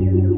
you.